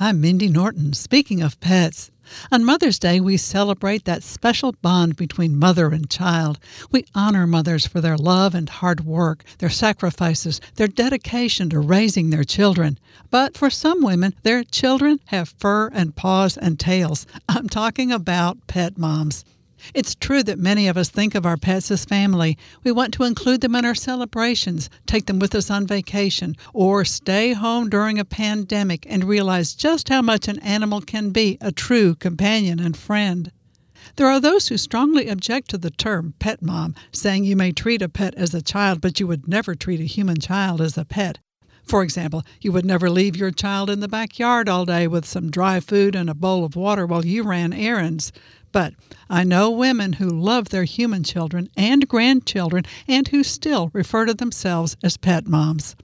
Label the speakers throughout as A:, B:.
A: I'm Mindy Norton. Speaking of pets, on Mother's Day, we celebrate that special bond between mother and child. We honor mothers for their love and hard work, their sacrifices, their dedication to raising their children. But for some women, their children have fur and paws and tails. I'm talking about pet moms. It's true that many of us think of our pets as family. We want to include them in our celebrations, take them with us on vacation, or stay home during a pandemic and realize just how much an animal can be a true companion and friend. There are those who strongly object to the term pet mom, saying you may treat a pet as a child, but you would never treat a human child as a pet. For example, you would never leave your child in the backyard all day with some dry food and a bowl of water while you ran errands. But I know women who love their human children and grandchildren and who still refer to themselves as pet moms.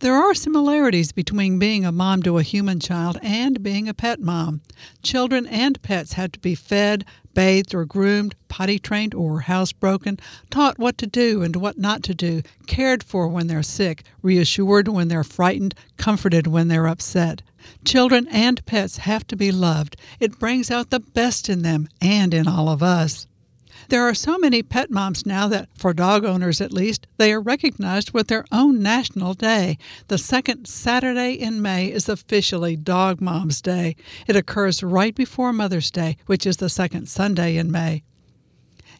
A: There are similarities between being a mom to a human child and being a pet mom. Children and pets have to be fed, bathed or groomed, potty trained or housebroken, taught what to do and what not to do, cared for when they're sick, reassured when they're frightened, comforted when they're upset. Children and pets have to be loved. It brings out the best in them and in all of us. There are so many pet moms now that, for dog owners at least, they are recognized with their own national day. The second Saturday in May is officially Dog Moms Day. It occurs right before Mother's Day, which is the second Sunday in May.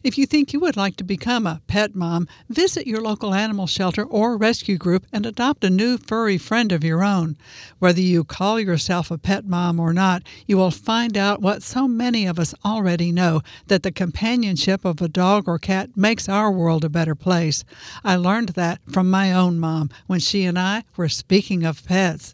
A: If you think you would like to become a pet mom, visit your local animal shelter or rescue group and adopt a new furry friend of your own. Whether you call yourself a pet mom or not, you will find out what so many of us already know that the companionship of a dog or cat makes our world a better place. I learned that from my own mom when she and I were speaking of pets.